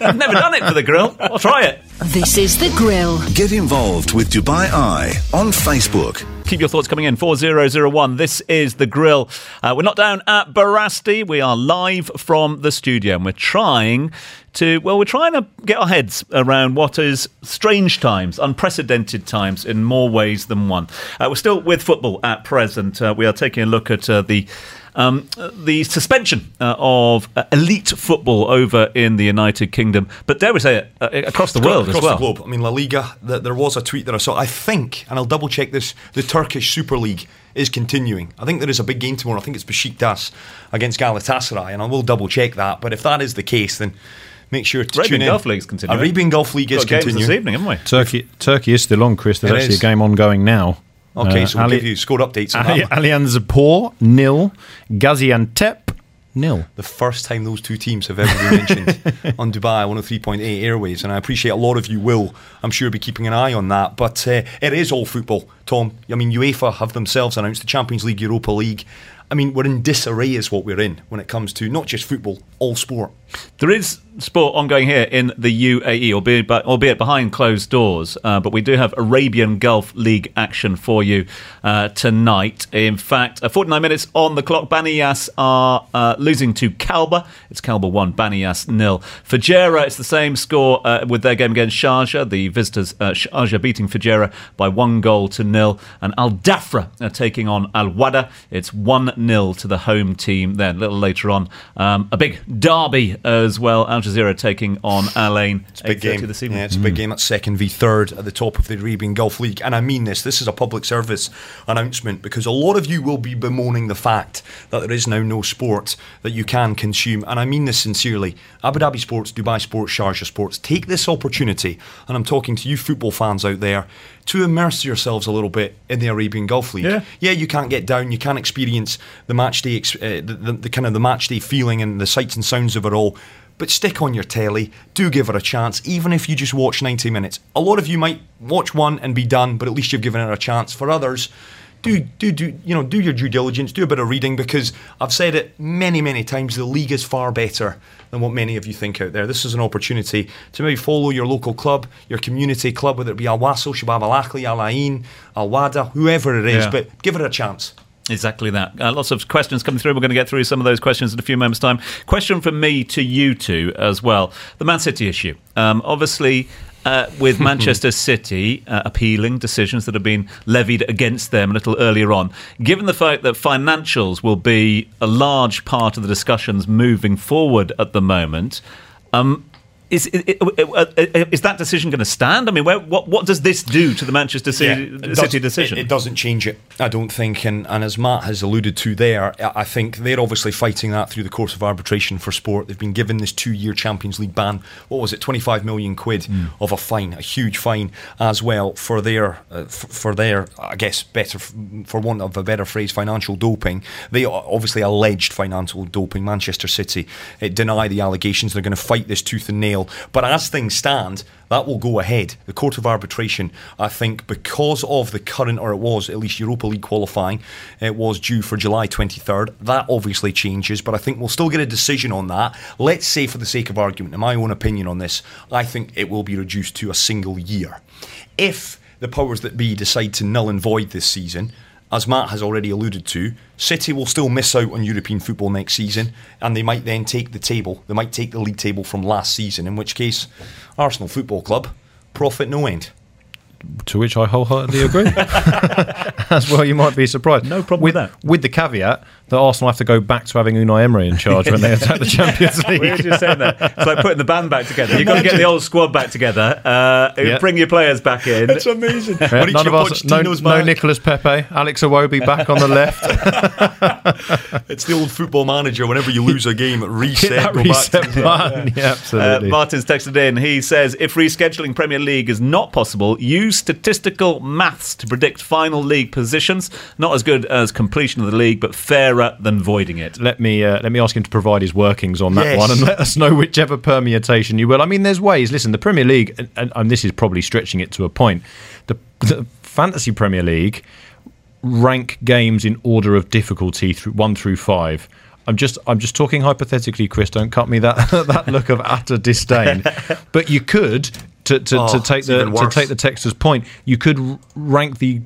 I've never done it for the grill. I'll try it. This is The Grill. Get involved with Dubai Eye on Facebook. Keep your thoughts coming in. 4001. This is The Grill. Uh, we're not down at Barasti. We are live from the studio and we're trying to, well, we're trying to get our heads around what is strange times, unprecedented times in more ways than one. Uh, we're still with football at present. Uh, we are taking a look at uh, the. Um, the suspension uh, of uh, elite football over in the United Kingdom, but dare we say it, uh, across the world across as well. the globe. I mean, La Liga. Th- there was a tweet that I saw. I think, and I'll double check this. The Turkish Super League is continuing. I think there is a big game tomorrow. I think it's Besiktas against Galatasaray, and I will double check that. But if that is the case, then make sure to Arabian tune in. Gulf League's continuing. Arabian Gulf League is Got games continuing this evening, haven't we? Turkey, Turkey is still on, Chris. There's It actually is. a game ongoing now. Okay, Uh, so we'll Ali- give you score updates on Ali- that. Alanyaspor nil, Gaziantep nil. the first time those two teams have ever been mentioned on Dubai 103.8 Airways, and I appreciate a lot of you will, I'm sure, be keeping an eye on that. But uh, it is all football, Tom. I mean, UEFA have themselves announced the Champions League, Europa League. I mean, we're in disarray, is what we're in when it comes to not just football, all sport. There is sport ongoing here in the UAE, albeit, behind closed doors. Uh, but we do have Arabian Gulf League action for you uh, tonight. In fact, uh, 49 minutes on the clock. Baniyas are uh, losing to Kalba. It's Kalba 1, Baniyas nil. Fujairah, it's the same score uh, with their game against Sharjah. The visitors, uh, Sharjah beating Fujairah by one goal to nil. And Al Dafra are taking on Al Wahda. It's 1 0 to the home team. Then a little later on, um, a big derby as well. Jazeera taking on Al Ain. It's a big game. this evening. Yeah, it's a big game. That's second v third at the top of the Arabian Gulf League. And I mean this. This is a public service announcement because a lot of you will be bemoaning the fact that there is now no sport that you can consume. And I mean this sincerely. Abu Dhabi Sports, Dubai Sports, Sharjah Sports, take this opportunity, and I'm talking to you football fans out there, to immerse yourselves a little bit in the Arabian Gulf League. Yeah. yeah, you can't get down, you can't experience the match day, uh, the, the, the kind of the match day feeling and the sights and sounds of it all. But stick on your telly, do give her a chance, even if you just watch 90 minutes. A lot of you might watch one and be done, but at least you've given her a chance. For others, do do do you know do your due diligence, do a bit of reading because I've said it many many times. The league is far better than what many of you think out there. This is an opportunity to maybe follow your local club, your community club, whether it be Al Wasl, Shabab Al Ahli, Al Ain, Al Wahda, whoever it is. Yeah. But give it a chance. Exactly that. Uh, lots of questions coming through. We're going to get through some of those questions in a few moments' time. Question from me to you two as well. The Man City issue. Um, obviously, uh, with Manchester City uh, appealing decisions that have been levied against them a little earlier on, given the fact that financials will be a large part of the discussions moving forward at the moment, um, is, is, is that decision going to stand? I mean, where, what, what does this do to the Manchester City, Yeah, it City decision? It, it doesn't change it, I don't think. And, and as Matt has alluded to there, I think they're obviously fighting that through the course of arbitration for sport. They've been given this two year Champions League ban. What was it, 25 million quid Hmm. of a fine, a huge fine as well for their, uh, f- for their, I guess, better, for want of a better phrase, financial doping. They obviously alleged financial doping. Manchester City uh, deny the allegations. They're going to fight this tooth and nail. But as things stand, that will go ahead. The Court of Arbitration, I think, because of the current, or it was at least Europa League qualifying, it was due for July 23rd. That obviously changes, but I think we'll still get a decision on that. Let's say, for the sake of argument, in my own opinion on this, I think it will be reduced to a single year. If the powers that be decide to null and void this season, as Matt has already alluded to, City will still miss out on European football next season, and they might then take the table. They might take the league table from last season, in which case, Arsenal Football Club, profit no end. To which I wholeheartedly agree. As well, you might be surprised. No problem with, with that. With the caveat that Arsenal have to go back to having Unai Emery in charge when they attack the Champions League. We were just saying that. It's like putting the band back together. You've got to get the old squad back together. Uh, Yeah. Bring your players back in. It's amazing. Yeah, none of us, no, no back. Nicholas Pepe, Alex Iwobi back on the left. It's the old football manager. Whenever you lose a game, reset, go reset back to button. Yeah, Uh, absolutely. Martin's texted in. He says, if rescheduling Premier League is not possible, use statistical maths to predict final league positions. Not as good as completion of the league, but fairer than voiding it. let me uh, let me ask him to provide his workings on that Yes. one and let us know whichever permutation you will. I mean, there's ways. Listen, the Premier League, and, and, and this is probably stretching it to a point. The, the fantasy Premier League rank games in order of difficulty through one through five. I'm just I'm just talking hypothetically, Chris. Don't cut me that that look of utter disdain. but you could to to, Oh, to take the even to take the texter's point. You could rank the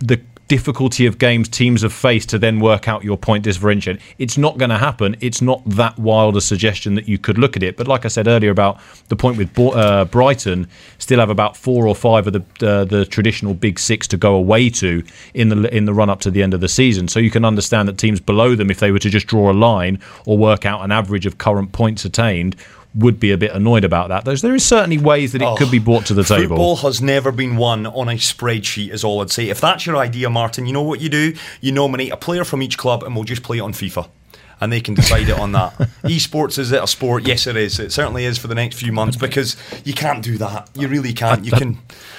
the difficulty of games teams have faced to then work out your point differential. It's not going to happen. It's not that wild a suggestion that you could look at it. But like I said earlier about the point with uh, Brighton, still have about four or five of the uh, the traditional big six to go away to in the in the run up to the end of the season. So you can understand that teams below them, if they were to just draw a line or work out an average of current points attained. Would be a bit annoyed about that. There's there is certainly ways that it Oh, could be brought to the table. Football has never been won on a spreadsheet, is all I'd say. If that's your idea, Martin, you know what you do? You nominate a player from each club and we'll just play it on FIFA. And they can decide it on that. Esports, is it a sport? Yes, it is. It certainly is for the next few months because you can't do that. You really can't. You can.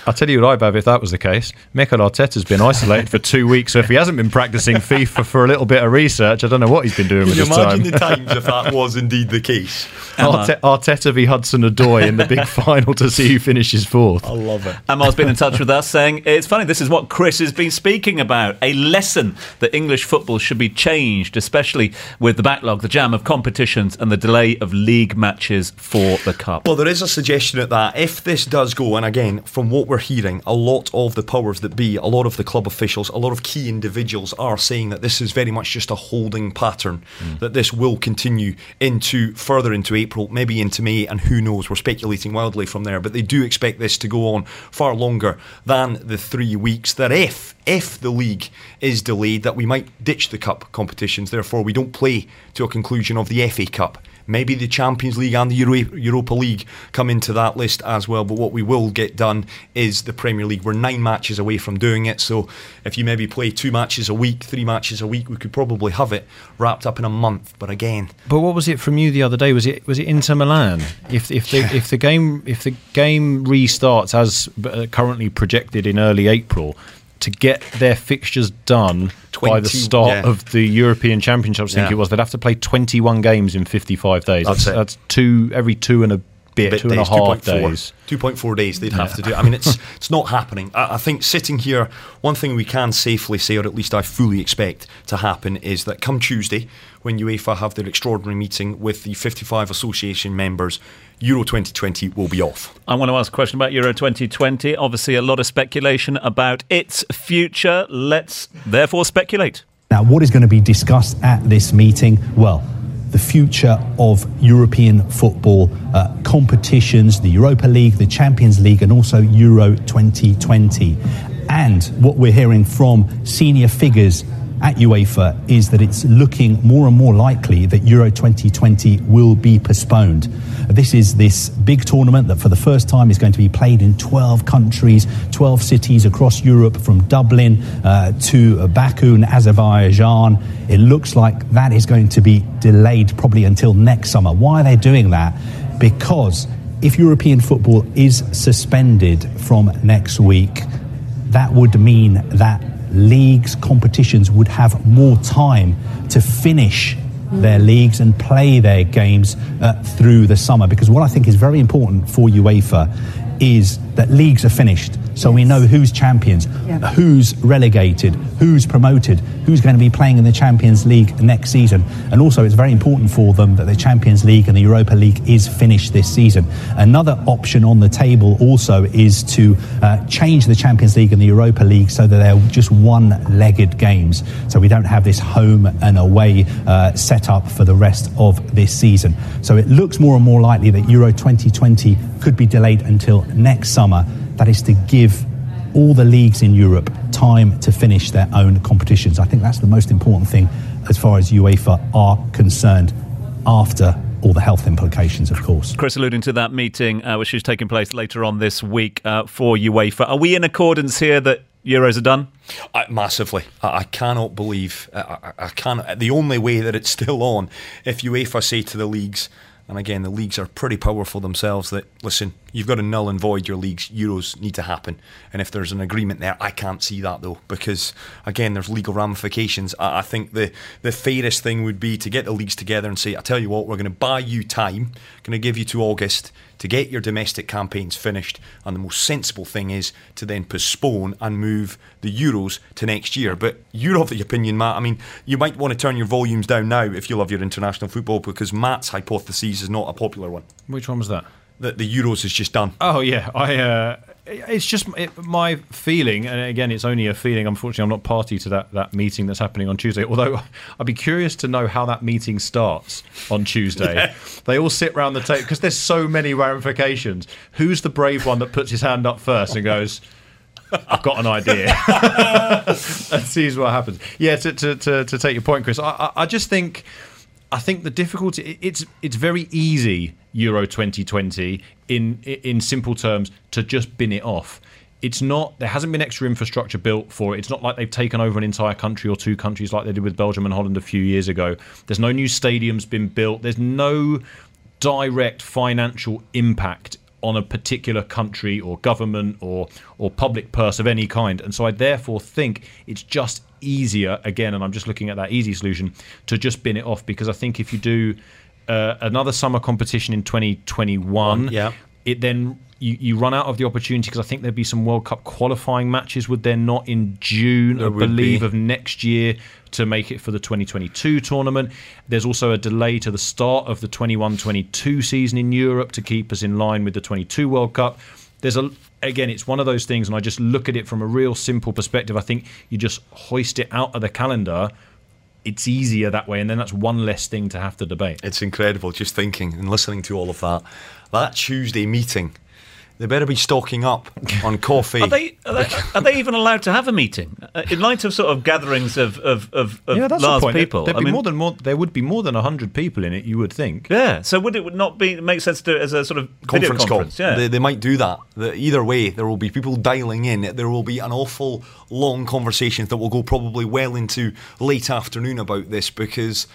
I'll tell you what I'd have if that was the case. Mikel Arteta's been isolated for two weeks, so if he hasn't been practicing FIFA for a little bit of research, I don't know what he's been doing Can with you his imagine time. the times if that was indeed the case? Arte- Arteta v Hudson Odoi in the big final to see who finishes fourth. I love it. Amar's been in touch with us saying it's funny. This is what Chris has been speaking about. A lesson that English football should be changed, especially with the backlog, the jam of competitions, and the delay of league matches for the cup. Well, there is a suggestion at that. If this does go, and again, from what we're hearing, a lot of the powers that be, a lot of the club officials, a lot of key individuals are saying that this is very much just a holding pattern, mm. that this will continue into further into April, maybe into May, and who knows? We're speculating wildly from there, but they do expect this to go on far longer than the three weeks. That if if the league is delayed, that we might ditch the cup competitions. Therefore, we don't play to a conclusion of the FA Cup. Maybe the Champions League and the Euro- Europa League come into that list as well. But what we will get done is the Premier League. We're nine matches away from doing it. So if you maybe play two matches a week, three matches a week, we could probably have it wrapped up in a month. But again, But what was it from you the other day? Was it was it Inter Milan? If if the if the game if the game restarts as uh, currently projected in early April, to get their fixtures done by the start yeah. of the European Championships, I think Yeah. it was, they'd have to play 21 games in 55 days. That's That's, that's two every two and a bit, bit two and a days, half 2.4 days. 2.4 days they'd have to do. I mean, it's it's not happening. I, I think sitting here, one thing we can safely say, or at least I fully expect to happen, is that come Tuesday, when UEFA have their extraordinary meeting with the 55 association members, Euro 2020 will be off. I want to ask a question about Euro 2020. Obviously, a lot of speculation about its future. Let's therefore speculate. Now, what is going to be discussed at this meeting? Well, the future of European football uh, competitions, the Europa League, the Champions League, and also Euro 2020. And what we're hearing from senior figures at UEFA is that it's looking more and more likely that Euro 2020 will be postponed. This is this big tournament that for the first time is going to be played in 12 countries, 12 cities across Europe, from Dublin uh, to Baku and Azerbaijan. It looks like that is going to be delayed probably until next summer. Why are they doing that? Because if European football is suspended from next week, that would mean that leagues, competitions would have more time to finish their leagues and play their games uh, through the summer. Because what I think is very important for UEFA is that leagues are finished. So we know who's champions, who's relegated, who's promoted, who's going to be playing in the Champions League next season. And also, it's very important for them that the Champions League and the Europa League is finished this season. Another option on the table also is to uh, change the Champions League and the Europa League so that they're just one legged games. So we don't have this home and away uh, set up for the rest of this season. So it looks more and more likely that Euro 2020 could be delayed until next summer. That is to give all the leagues in Europe time to finish their own competitions. I think that's the most important thing as far as UEFA are concerned after all the health implications, of course. Chris alluding to that meeting, uh, which is taking place later on this week uh, for UEFA. Are we in accordance here that Euros are done? Uh, massively. I, I, cannot believe. I, I, I can't. The only way that it's still on, if UEFA say to the leagues, and again, the leagues are pretty powerful themselves. That listen, you've got to null and void your leagues. Euros need to happen, and if there's an agreement there, I can't see that though because again, there's legal ramifications. I, think the the fairest thing would be to get the leagues together and say, I tell you what, we're going to buy you time, going to give you to August to get your domestic campaigns finished. And the most sensible thing is to then postpone and move the Euros to next year. But you're of the opinion, Matt. I mean, you might want to turn your volumes down now if you love your international football because Matt's hypothesis is not a popular one. Which one was that? That the Euros is just done. Oh yeah, I uh, it's just it, my feeling, and again, it's only a feeling. Unfortunately, I'm not party to that, that meeting that's happening on Tuesday. Although I'd be curious to know how that meeting starts on Tuesday. yeah. They all sit around the table because there's so many ramifications. Who's the brave one that puts his hand up first and goes? I've got an idea and sees what happens. Yeah, to, to, to, to take your point, Chris, I, I, I just think I think the difficulty it's it's very easy Euro 2020 in in simple terms to just bin it off. It's not there hasn't been extra infrastructure built for it. It's not like they've taken over an entire country or two countries like they did with Belgium and Holland a few years ago. There's no new stadiums been built. There's no direct financial impact on a particular country or government or or public purse of any kind. And so I therefore think it's just easier again, and I'm just looking at that easy solution to just bin it off because I think if you do uh, another summer competition in 2021, yeah. It then you, you run out of the opportunity because I think there'd be some World Cup qualifying matches. Would there not in June, there I believe, be. of next year to make it for the 2022 tournament? There's also a delay to the start of the 21 22 season in Europe to keep us in line with the 22 World Cup. There's a again, it's one of those things, and I just look at it from a real simple perspective. I think you just hoist it out of the calendar it's easier that way, and then that's one less thing to have to debate. It's incredible just thinking and listening to all of that. That Tuesday meeting they better be stocking up on coffee. are, they, are, they, are they even allowed to have a meeting uh, in light of sort of gatherings of of, of, of yeah, that's large the point. people? There'd, be mean, more than more. There would be more than hundred people in it. You would think. Yeah. So would it not be make sense to do it as a sort of conference, conference call? Yeah. They, they might do that. The, either way, there will be people dialing in. There will be an awful long conversations that will go probably well into late afternoon about this because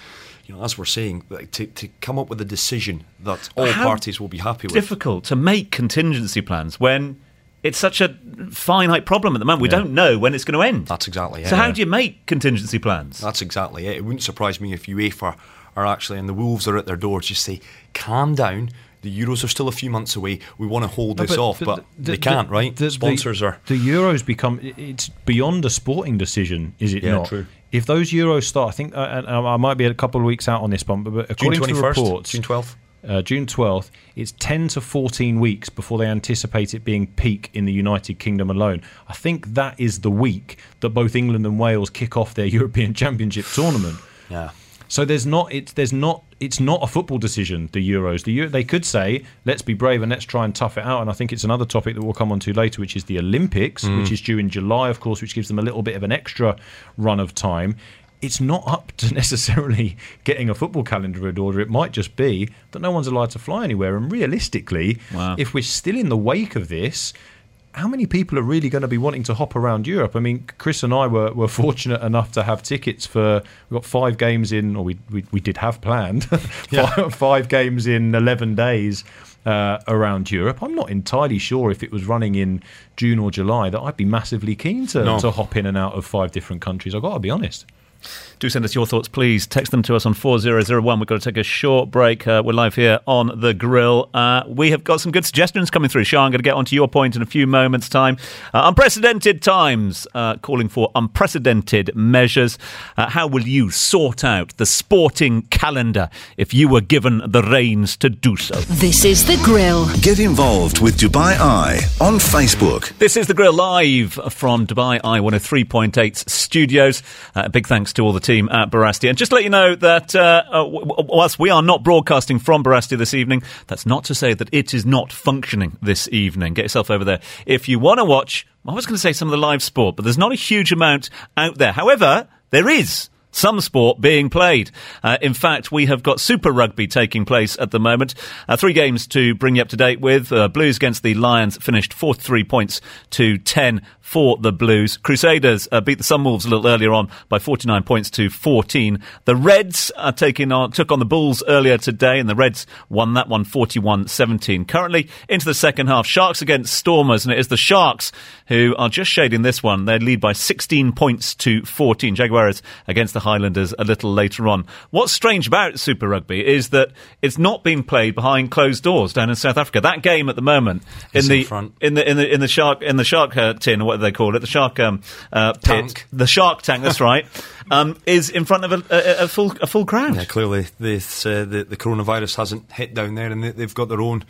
you know, as we're saying, to, to come up with a decision that all How parties will be happy with. Difficult to make contingency plans when it's such a finite problem at the moment. We yeah. don't know when it's going to end. That's exactly it. So how do you make contingency plans? That's exactly it. It wouldn't surprise me if UEFA are actually, and the Wolves are at their door, just say, calm down. The Euros are still a few months away. We want to hold no, this off, the, but the, they can't, the, right? The, Sponsors are. The Euros become, it's beyond a sporting decision, is it yeah, not? True if those Euros start, I think, uh, I might be a couple of weeks out on this one, but according June to reports, June 12th. Uh, June 12th, it's 10 to 14 weeks before they anticipate it being peak in the United Kingdom alone. I think that is the week that both England and Wales kick off their European Championship tournament. Yeah. So there's not it's there's not it's not a football decision. The Euros, the Euro, they could say let's be brave and let's try and tough it out. And I think it's another topic that we'll come on to later, which is the Olympics, mm. which is due in July, of course, which gives them a little bit of an extra run of time. It's not up to necessarily getting a football calendar in order. It might just be that no one's allowed to fly anywhere. And realistically, wow. if we're still in the wake of this, how many people are really going to be wanting to hop around Europe? I mean, Chris and I were, were fortunate enough to have tickets for we got five games in, or we we, we did have planned yeah. five, five, games in eleven days uh, around Europe. I'm not entirely sure if it was running in June or July that I'd be massively keen to no. to hop in and out of five different countries. I've got to be honest. Do send us your thoughts, please. Text them to us on 4001. We've got to take a short break. Uh, we're live here on The Grill. Uh, we have got some good suggestions coming through. Sean, I'm going to get onto your point in a few moments' time. Uh, unprecedented times, uh, calling for unprecedented measures. Uh, how will you sort out the sporting calendar if you were given the reins to do so? This is The Grill. Get involved with Dubai Eye on Facebook. This is The Grill live from Dubai Eye 103.8 studios. Uh, big thanks to all the team at Barasti. And just to let you know that uh, uh, whilst we are not broadcasting from Barasti this evening, that's not to say that it is not functioning this evening. Get yourself over there. If you want to watch, I was going to say some of the live sport, but there's not a huge amount out there. However, there is some sport being played. Uh, in fact, we have got Super Rugby taking place at the moment. Uh, three games to bring you up to date with. Uh, Blues against the Lions finished 43 points to 10 for the Blues. Crusaders uh, beat the Sunwolves a little earlier on by 49 points to 14. The Reds are taking on, took on the Bulls earlier today, and the Reds won that one 41-17. Currently into the second half, Sharks against Stormers, and it is the Sharks who are just shading this one. They lead by 16 points to 14. Jaguars against the Highlanders a little later on. What's strange about Super Rugby is that it's not being played behind closed doors down in South Africa. That game at the moment in the, in, in the in the in the shark in the shark uh, tin or whatever they call it, the shark um, uh, pit, Tank. the shark tank. That's right. Um, is in front of a, a, a full a full crowd. Yeah, clearly this, uh, the the coronavirus hasn't hit down there, and they, they've got their own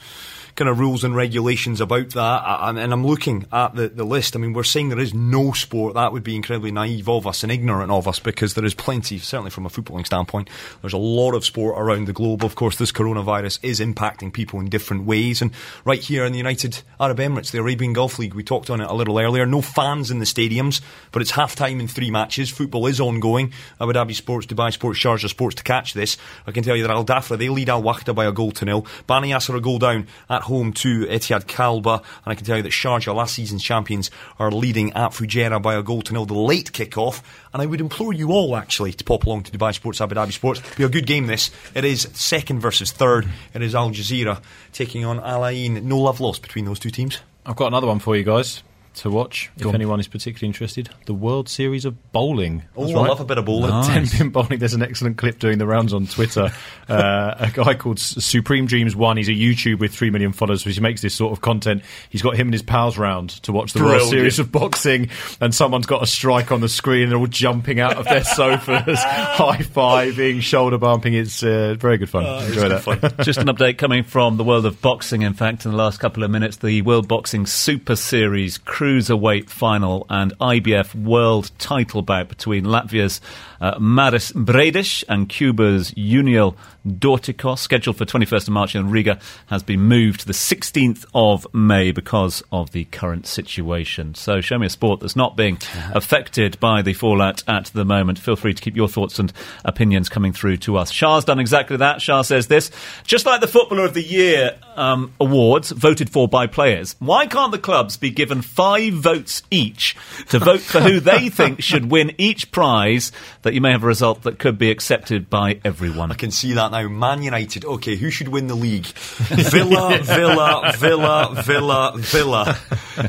kind of rules and regulations about that. And, and I'm looking at the, the list. I mean, we're saying there is no sport. That would be incredibly naive of us and ignorant of us because there is plenty, certainly from a footballing standpoint, there's a lot of sport around the globe. Of course, this coronavirus is impacting people in different ways. And right here in the United Arab Emirates, the Arabian Gulf League, we talked on it a little earlier. No fans in the stadiums, but it's half time in three matches. Football is ongoing. Abu Dhabi Sports, Dubai Sports, Sharjah Sports to catch this. I can tell you that Al Dafra, they lead Al Wahda by a goal to nil. Baniyas are a goal down at home to Etihad Kalba. And I can tell you that Sharjah, last season's champions, are leading at Fujairah by a goal to nil. The late kick-off. And I would implore you all, actually, to pop along to Dubai Sports, Abu Dhabi Sports. Be a good game, this. It is second versus third. It is Al Jazeera taking on Al Ain. No love lost between those two teams. I've got another one for you guys to watch Go if on. anyone is particularly interested. The World Series of Bowling. Oh, That's I love a bit of bowling. The Nice. 10 pin bowling. There's an excellent clip doing the rounds on Twitter. uh, a guy called Supreme Dreams One. He's a YouTube with three million followers, which he makes this sort of content. He's got him and his pals round to watch the World Brilliant. Series of Boxing, and someone's got a strike on the screen. They're all jumping out of their sofas, high fiving, shoulder bumping. It's uh, very good fun. Enjoy that. Just an update coming from the world of boxing, in fact, in the last couple of minutes. The World Boxing Super Series Cruiserweight Final and IBF World title bout between Latvia's uh, Mairis Briedis and Cuba's Yuniel Dorticos, scheduled for 21st of March in Riga, has been moved to the 16th of May because of the current situation. So show me a sport that's not being affected by the fallout at the moment. Feel free to keep your thoughts and opinions coming through to us. Shah's done exactly that. Shah says this. Just like the Footballer of the Year um, awards voted for by players, why can't the clubs be given five votes each to vote for who they think should win each prize that you may have a result that could be accepted by everyone? I can see that now. Man United. Okay, who should win the league? Villa, Villa, Villa, Villa, Villa.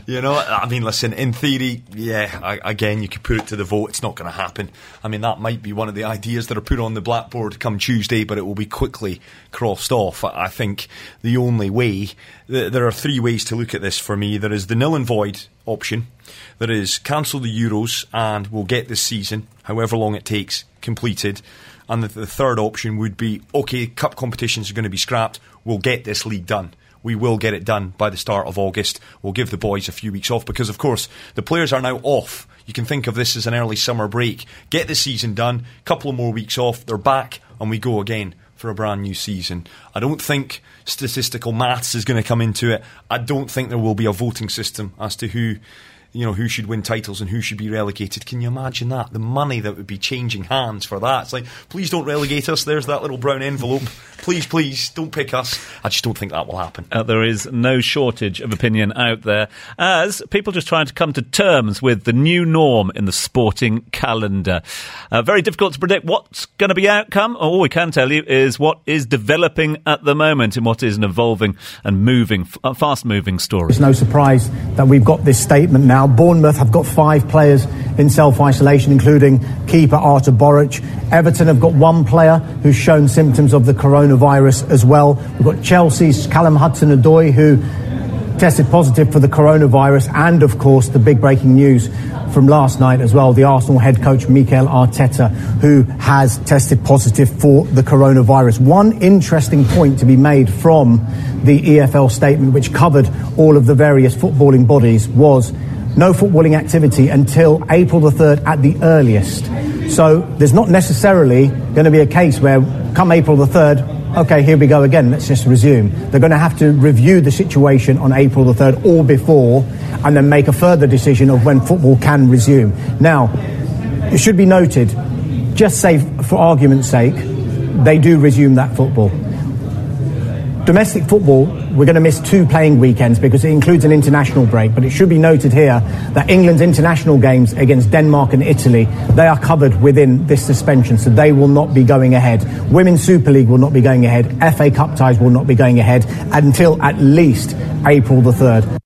You know, I mean, listen, in theory, yeah, I, again, you could put it to the vote. It's not going to happen. I mean, that might be one of the ideas that are put on the blackboard come Tuesday, but it will be quickly crossed off. I, I think the only way, there are three ways to look at this for me. There is the nil and void option. There is cancel the Euros and we'll get this season, however long it takes, completed. And the, the third option would be okay, cup competitions are going to be scrapped. We'll get this league done. We will get it done by the start of August. We'll give the boys a few weeks off because, of course, the players are now off. You can think of this as an early summer break. Get the season done, couple of more weeks off, they're back, and we go again for a brand new season. I don't think statistical maths is going to come into it. I don't think there will be a voting system as to who you know, who should win titles and who should be relegated. Can you imagine that? The money that would be changing hands for that. It's like, please don't relegate us. There's that little brown envelope. Please, please, don't pick us. I just don't think that will happen. Uh, there is no shortage of opinion out there as people just trying to come to terms with the new norm in the sporting calendar. Uh, very difficult to predict what's going to be outcome. All we can tell you is what is developing at the moment in what is an evolving and moving, uh, fast moving story. It's no surprise that we've got this statement now. Bournemouth have got five players in self isolation, including keeper Artur Boruc. Everton have got one player who's shown symptoms of the coronavirus as well. We've got Chelsea's Callum Hudson Odoi, who tested positive for the coronavirus, and of course, the big breaking news from last night as well the Arsenal head coach Mikel Arteta, who has tested positive for the coronavirus. One interesting point to be made from the EFL statement, which covered all of the various footballing bodies, was no footballing activity until April the 3rd at the earliest. So there's not necessarily going to be a case where, come April the 3rd, okay, here we go again, let's just resume. They're going to have to review the situation on April the 3rd or before and then make a further decision of when football can resume. Now, it should be noted, just say for argument's sake, they do resume that football. Domestic football, we're going to miss two playing weekends because it includes an international break. But it should be noted here that England's international games against Denmark and Italy, they are covered within this suspension, so they will not be going ahead. Women's Super League will not be going ahead. FA Cup ties will not be going ahead until at least April the 3rd.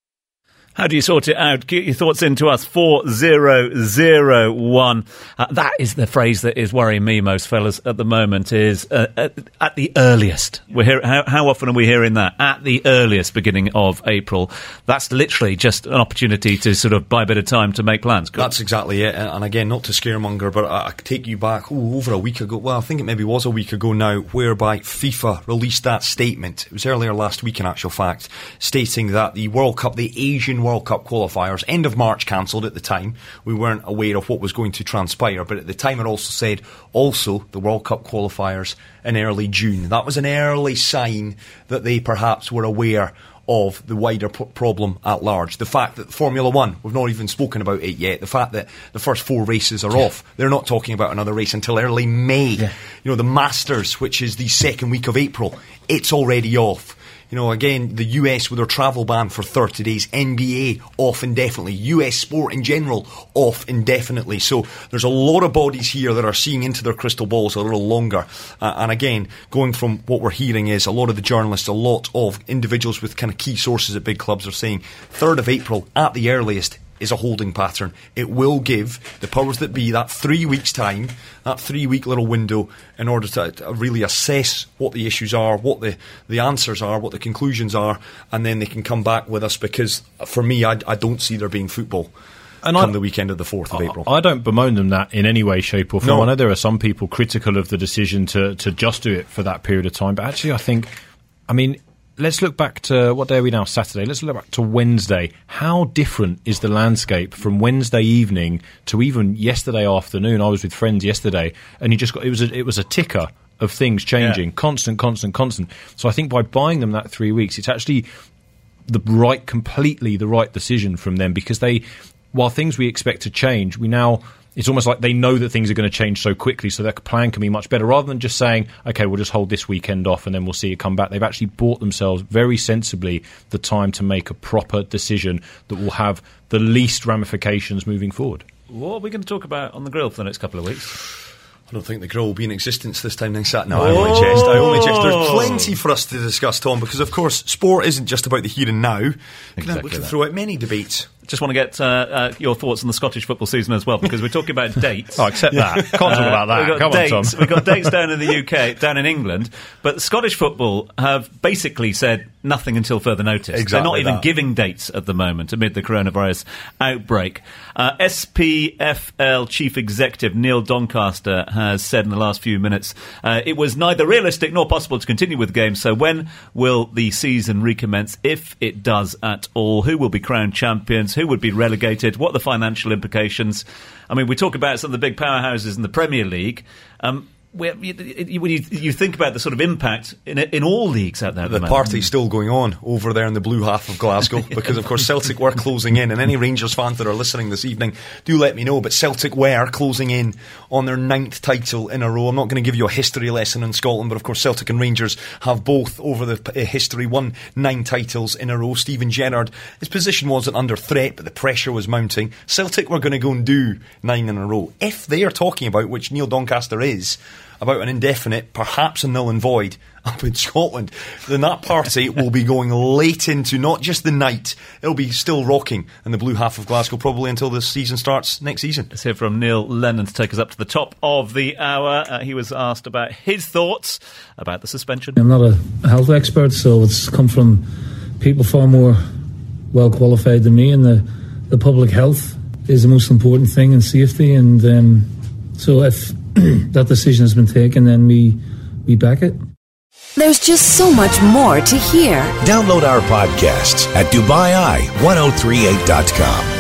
How do you sort it out? Get your thoughts into us. 4001. Uh, that is the phrase that is worrying me most, fellas, at the moment, is uh, at, at, the earliest. We're hear- how, how, often are we hearing that? At the earliest beginning of April. That's literally just an opportunity to sort of buy a bit of time to make plans. That's exactly it. And again, not to scaremonger, but I, I take you back ooh, over a week ago. Well, I think it maybe was a week ago now, whereby FIFA released that statement. It was earlier last week, in actual fact, stating that the World Cup, the Asian World Cup qualifiers, end of March cancelled at the time. We weren't aware of what was going to transpire, but at the time it also said also the World Cup qualifiers in early June. That was an early sign that they perhaps were aware of the wider p- problem at large. The fact that Formula One, we've not even spoken about it yet. The fact that the first four races are off. They're not talking about another race until early May. Yeah. You know, the Masters, which is the second week of April, it's already off. You know, again, the US with their travel ban for 30 days, NBA off indefinitely, US sport in general off indefinitely. So there's a lot of bodies here that are seeing into their crystal balls a little longer. Uh, and again, going from what we're hearing is a lot of the journalists, a lot of individuals with kind of key sources at big clubs are saying 3rd of April at the earliest is a holding pattern. It will give the powers that be that three weeks' time, that three week little window, in order to, to, really assess what the issues are, what the, the answers are, what the conclusions are, and then they can come back with us because for me, I, I don't see there being football. And come I, the weekend of the 4th of I, April. I don't bemoan them that in any way, shape, or form. No. I know there are some people critical of the decision to, to just do it for that period of time, but actually, I think, I mean, let's look back to what day are we now? Saturday. Let's look back to Wednesday. How different is the landscape from Wednesday evening to even yesterday afternoon? I was with friends yesterday, and you just got it was a, it was a ticker of things changing, yeah. constant, constant, constant. So I think by buying them that three weeks, it's actually the right, completely the right decision from them because they, while things we expect to change, we now it's almost like they know that things are going to change so quickly, so their plan can be much better. Rather than just saying, okay, we'll just hold this weekend off and then we'll see it come back, they've actually bought themselves very sensibly the time to make a proper decision that will have the least ramifications moving forward. What are we going to talk about on the grill for the next couple of weeks? I don't think the grill will be in existence this time next Saturday. No, I only jest. I only jest. There's plenty for us to discuss, Tom, because of course, sport isn't just about the here and now. Exactly we can throw out many debates just want to get uh, uh, your thoughts on the Scottish football season as well, because we're talking about dates. oh, accept that. Can't talk about that. Come dates, on, Tom. we've got dates down in the UK, down in England, but Scottish football have basically said nothing until further notice. Exactly They're not even that. giving dates at the moment amid the coronavirus outbreak. Uh, SPFL chief executive Neil Doncaster has said in the last few minutes uh, it was neither realistic nor possible to continue with games. So when will the season recommence, if it does at all? Who will be crowned champions? Who would be relegated, what are the financial implications. I mean, we talk about some of the big powerhouses in the Premier League. Um, when you, you, think about the sort of impact in, in all leagues out there, the, the party's still going on over there in the blue half of Glasgow because, of course, Celtic were closing in. And any Rangers fans that are listening this evening, do let me know. But Celtic were closing in on their ninth title in a row. I'm not going to give you a history lesson in Scotland, but of course, Celtic and Rangers have both over the uh, history won nine titles in a row. Steven Gerrard, his position wasn't under threat, but the pressure was mounting. Celtic were going to go and do nine in a row. If they are talking about, which Neil Doncaster is, about an indefinite, perhaps a null and void up in Scotland, then that party will be going late into not just the night, it'll be still rocking in the blue half of Glasgow probably until the season starts next season. Let's hear from Neil Lennon to take us up to the top of the hour. Uh, he was asked about his thoughts about the suspension. I'm not a health expert, so it's come from people far more well qualified than me, and the, the public health is the most important thing and safety. And um, so if that decision has been taken, then we we back it. There's just so much more to hear. Download our podcasts at DubaiEye1038.com.